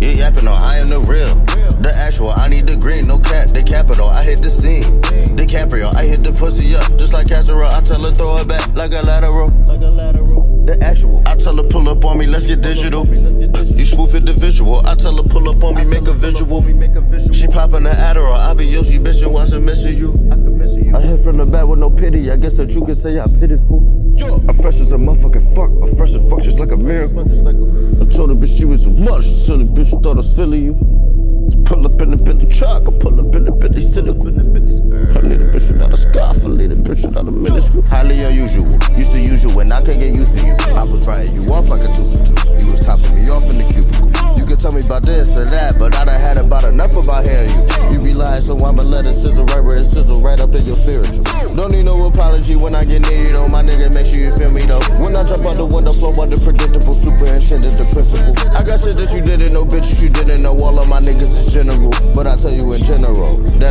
You yapping on, I am the real. The actual, I need the green, no cap, the capital, I hit the scene. DiCaprio, I hit the pussy up, just like casserole. I tell her throw it back like a lateral. Like a lateral. The actual, I tell her pull up on me, let's get digital. You spoof it the visual, I tell her pull up on me, make a visual. She popping the Adderall, I be Yoshi bitchin', watching missing you. I hit from the back with no pity, I guess that you can say I'm pitiful. I'm fresh as a motherfucking fuck, I'm fresh as fuck just like a miracle. I told her bitch she was a much, silly bitch, thought I was silly you. Pull up in the Bentley truck, I pull up in the Bentley cynical. I need a bitch without a scarf, I need a bitch without a minuscule. Highly unusual, used to usual when I can't get used to you. I was writing you off like a two for two. You was topping me off in the cubicle. You can tell me about this or that, but I done had about enough about hearing you. You be lying, so I'ma let it sizzle right where it sizzle right up in your spiritual. Don't need no apology when I get near you, though. My nigga, out the predictable, superintendent, the principal. I got shit that you didn't know, bitches you didn't know. All of my niggas is general, but I tell you in general that